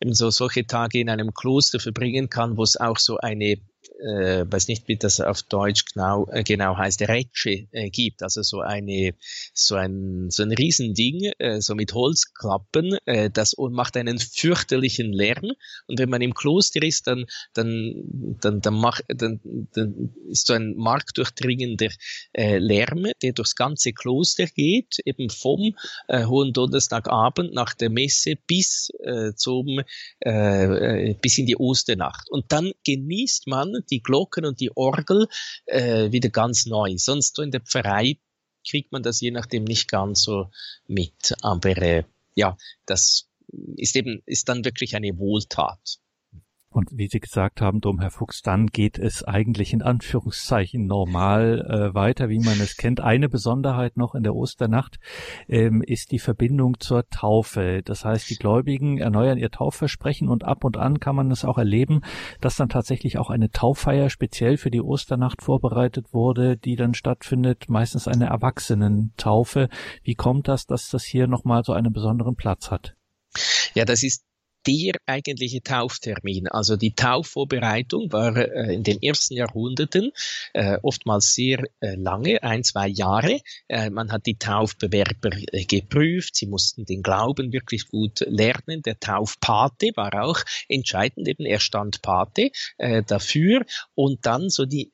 eben so solche Tage in einem Kloster verbringen kann, wo es auch so eine äh, weiß nicht, wie das auf Deutsch genau, äh, genau heißt, Rätsche äh, gibt. Also so eine, so ein, so ein Riesending, äh, so mit Holzklappen, äh, das macht einen fürchterlichen Lärm. Und wenn man im Kloster ist, dann, dann, dann, dann, macht, dann, dann ist so ein marktdurchdringender äh, Lärm, der durchs ganze Kloster geht, eben vom äh, Hohen Donnerstagabend nach der Messe bis äh, zum, äh, äh bis in die Osternacht. Und dann genießt man die Glocken und die Orgel äh, wieder ganz neu. Sonst so in der Pfarrei kriegt man das je nachdem nicht ganz so mit. Aber äh, ja, das ist eben, ist dann wirklich eine Wohltat. Und wie Sie gesagt haben, Domherr Fuchs, dann geht es eigentlich in Anführungszeichen normal äh, weiter, wie man es kennt. Eine Besonderheit noch in der Osternacht ähm, ist die Verbindung zur Taufe. Das heißt, die Gläubigen erneuern ihr Taufversprechen und ab und an kann man es auch erleben, dass dann tatsächlich auch eine Tauffeier speziell für die Osternacht vorbereitet wurde, die dann stattfindet, meistens eine Erwachsenentaufe. Wie kommt das, dass das hier nochmal so einen besonderen Platz hat? Ja, das ist der eigentliche Tauftermin. Also die Taufvorbereitung war äh, in den ersten Jahrhunderten äh, oftmals sehr äh, lange, ein, zwei Jahre. Äh, man hat die Taufbewerber äh, geprüft, sie mussten den Glauben wirklich gut lernen. Der Taufpate war auch entscheidend, eben er stand Pate äh, dafür. Und dann so die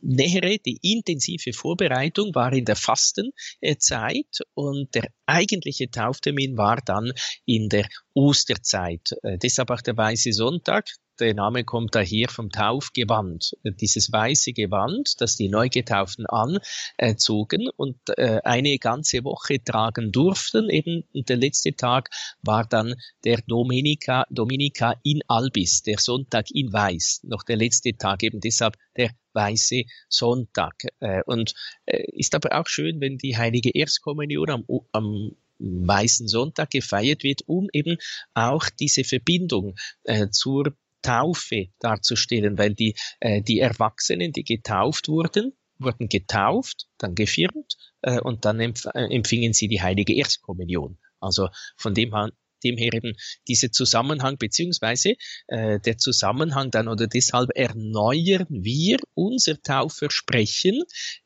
nähere, die intensive Vorbereitung war in der Fastenzeit und der eigentliche Tauftermin war dann in der Osterzeit. Äh, deshalb auch der weiße Sonntag. Der Name kommt daher vom Taufgewand. Dieses weiße Gewand, das die Neugetauften anzogen und äh, eine ganze Woche tragen durften. Eben der letzte Tag war dann der Dominica, Dominica in Albis, der Sonntag in Weiß. Noch der letzte Tag eben deshalb der weiße Sonntag. Äh, und äh, ist aber auch schön, wenn die heilige Erstkommunion am, am Weißen Sonntag gefeiert wird, um eben auch diese Verbindung äh, zur Taufe darzustellen, weil die, äh, die Erwachsenen, die getauft wurden, wurden getauft, dann gefirmt äh, und dann empf äh, empfingen sie die heilige Erstkommunion. Also von dem her, dem her eben dieser Zusammenhang beziehungsweise äh, der Zusammenhang dann oder deshalb erneuern wir unser Taufversprechen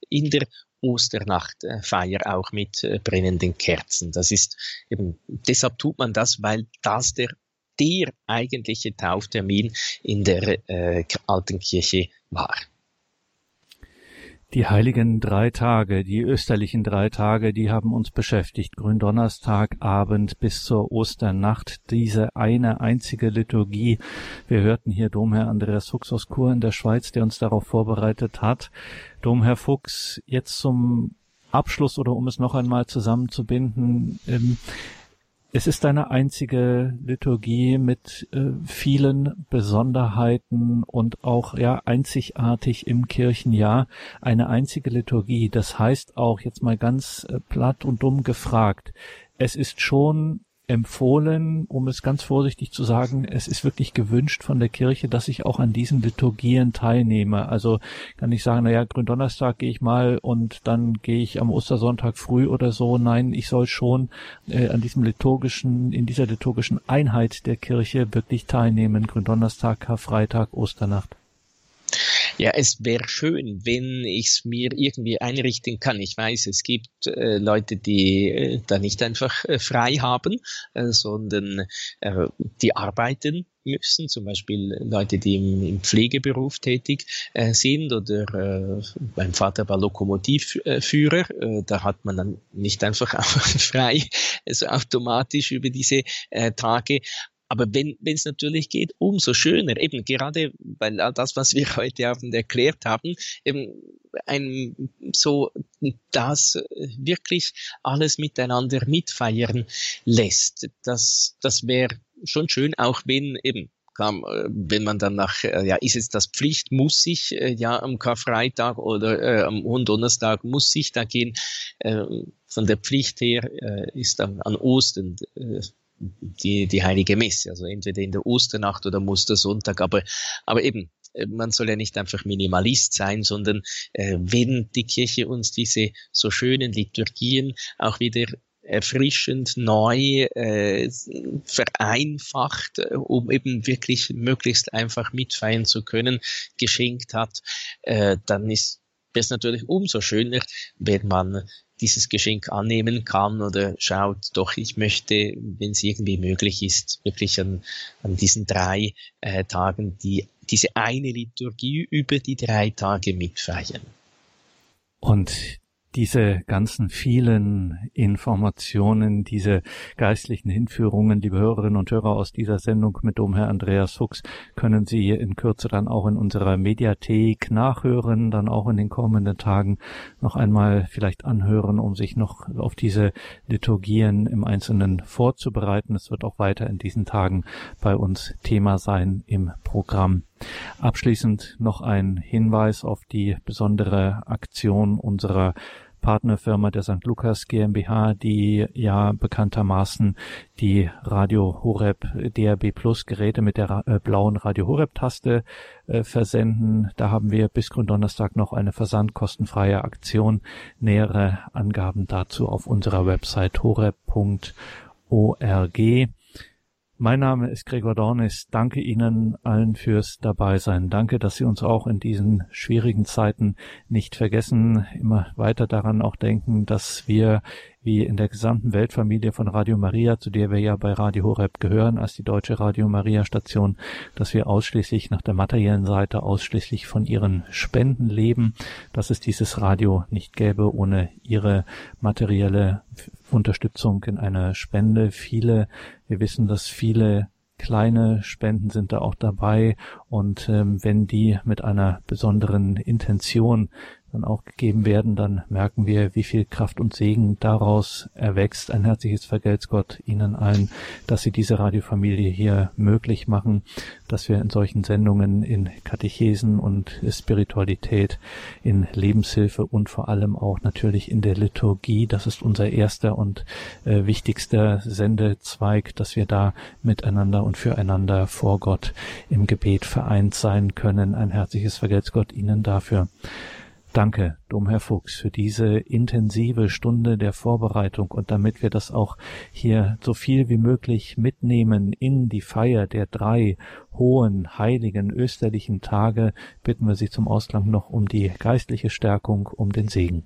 in der Osternachtfeier auch mit äh, brennenden Kerzen. Das ist eben, deshalb tut man das, weil das der, der eigentliche Tauftermin in der äh, alten Kirche war. Die heiligen drei Tage, die österlichen drei Tage, die haben uns beschäftigt. Gründonnerstagabend bis zur Osternacht, diese eine einzige Liturgie. Wir hörten hier Domherr Andreas Fuchs aus Chur in der Schweiz, der uns darauf vorbereitet hat. Domherr Fuchs, jetzt zum Abschluss oder um es noch einmal zusammenzubinden, ähm, es ist eine einzige Liturgie mit äh, vielen Besonderheiten und auch ja einzigartig im Kirchenjahr eine einzige Liturgie. Das heißt auch jetzt mal ganz äh, platt und dumm gefragt. Es ist schon empfohlen, um es ganz vorsichtig zu sagen, es ist wirklich gewünscht von der Kirche, dass ich auch an diesen Liturgien teilnehme. Also kann ich sagen, naja, Gründonnerstag gehe ich mal und dann gehe ich am Ostersonntag früh oder so. Nein, ich soll schon äh, an diesem liturgischen, in dieser liturgischen Einheit der Kirche wirklich teilnehmen. Gründonnerstag, Karfreitag, Osternacht. Ja, es wäre schön, wenn ich es mir irgendwie einrichten kann. Ich weiß, es gibt äh, Leute, die äh, da nicht einfach äh, frei haben, äh, sondern äh, die arbeiten müssen, zum Beispiel Leute, die im, im Pflegeberuf tätig äh, sind oder äh, mein Vater war Lokomotivführer, äh, da hat man dann nicht einfach frei, also automatisch über diese äh, Tage, aber wenn es natürlich geht, umso schöner. Eben gerade, weil das, was wir heute Abend erklärt haben, eben ein so das wirklich alles miteinander mitfeiern lässt. Das, das wäre schon schön, auch wenn eben kam, wenn man dann nach, äh, ja, ist es das Pflicht, muss ich äh, ja am Karfreitag oder äh, am Donnerstag muss ich da gehen. Äh, von der Pflicht her äh, ist dann an Ostern äh, die, die heilige Messe, also entweder in der Osternacht oder Mustersonntag, aber, aber eben, äh, man soll ja nicht einfach Minimalist sein, sondern äh, wenn die Kirche uns diese so schönen Liturgien auch wieder erfrischend neu äh, vereinfacht, äh, um eben wirklich möglichst einfach mitfeiern zu können, geschenkt hat, äh, dann ist es natürlich umso schöner, wenn man dieses Geschenk annehmen kann oder schaut, doch ich möchte, wenn es irgendwie möglich ist, wirklich an, an diesen drei äh, Tagen die, diese eine Liturgie über die drei Tage mitfeiern. Und diese ganzen vielen Informationen, diese geistlichen Hinführungen, liebe Hörerinnen und Hörer aus dieser Sendung mit Domherr Andreas Fuchs, können Sie in Kürze dann auch in unserer Mediathek nachhören, dann auch in den kommenden Tagen noch einmal vielleicht anhören, um sich noch auf diese Liturgien im Einzelnen vorzubereiten. Es wird auch weiter in diesen Tagen bei uns Thema sein im Programm. Abschließend noch ein Hinweis auf die besondere Aktion unserer Partnerfirma der St. Lukas GmbH, die ja bekanntermaßen die Radio Horeb DRB Plus Geräte mit der äh, blauen Radio Horeb Taste äh, versenden. Da haben wir bis Gründonnerstag noch eine versandkostenfreie Aktion. Nähere Angaben dazu auf unserer Website horeb.org. Mein Name ist Gregor Dornis. Danke Ihnen allen fürs Dabeisein. Danke, dass Sie uns auch in diesen schwierigen Zeiten nicht vergessen, immer weiter daran auch denken, dass wir wie in der gesamten Weltfamilie von Radio Maria, zu der wir ja bei Radio Horeb gehören, als die deutsche Radio Maria Station, dass wir ausschließlich nach der materiellen Seite ausschließlich von ihren Spenden leben, dass es dieses Radio nicht gäbe ohne ihre materielle Unterstützung in einer Spende. Viele, wir wissen, dass viele kleine Spenden sind da auch dabei und ähm, wenn die mit einer besonderen Intention dann auch gegeben werden, dann merken wir, wie viel Kraft und Segen daraus erwächst. Ein herzliches Vergelt's Gott Ihnen allen, dass Sie diese Radiofamilie hier möglich machen, dass wir in solchen Sendungen in Katechesen und Spiritualität, in Lebenshilfe und vor allem auch natürlich in der Liturgie, das ist unser erster und äh, wichtigster Sendezweig, dass wir da miteinander und füreinander vor Gott im Gebet vereint sein können. Ein herzliches Vergelt's Gott Ihnen dafür. Danke, Domherr Fuchs, für diese intensive Stunde der Vorbereitung und damit wir das auch hier so viel wie möglich mitnehmen in die Feier der drei hohen, heiligen, österlichen Tage, bitten wir Sie zum Ausklang noch um die geistliche Stärkung, um den Segen.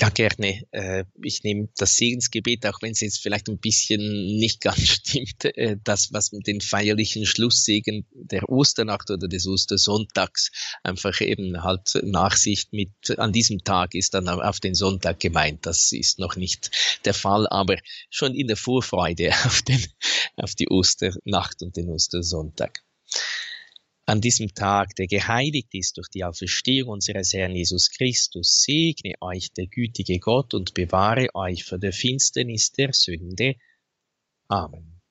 Ja, gerne. Äh, ich nehme das Segensgebet, auch wenn es jetzt vielleicht ein bisschen nicht ganz stimmt, äh, das, was den feierlichen Schlusssegen der Osternacht oder des Ostersonntags einfach eben halt Nachsicht mit an diesem Tag ist dann auf den Sonntag gemeint. Das ist noch nicht der Fall, aber schon in der Vorfreude auf den, auf die Osternacht und den Ostersonntag an diesem Tag, der geheiligt ist durch die Auferstehung unseres Herrn Jesus Christus, segne euch der gütige Gott und bewahre euch vor der Finsternis der Sünde. Amen.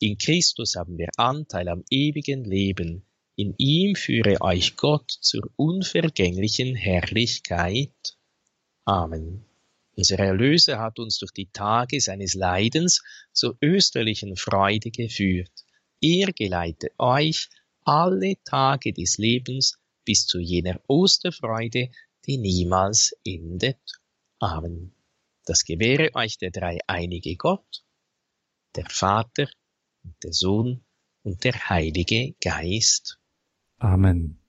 In Christus haben wir Anteil am ewigen Leben. In ihm führe euch Gott zur unvergänglichen Herrlichkeit. Amen. Unser Erlöser hat uns durch die Tage seines Leidens zur österlichen Freude geführt. Er geleite euch alle Tage des Lebens bis zu jener Osterfreude, die niemals endet. Amen. Das gewähre euch der dreieinige Gott, der Vater der Sohn und der Heilige Geist. Amen.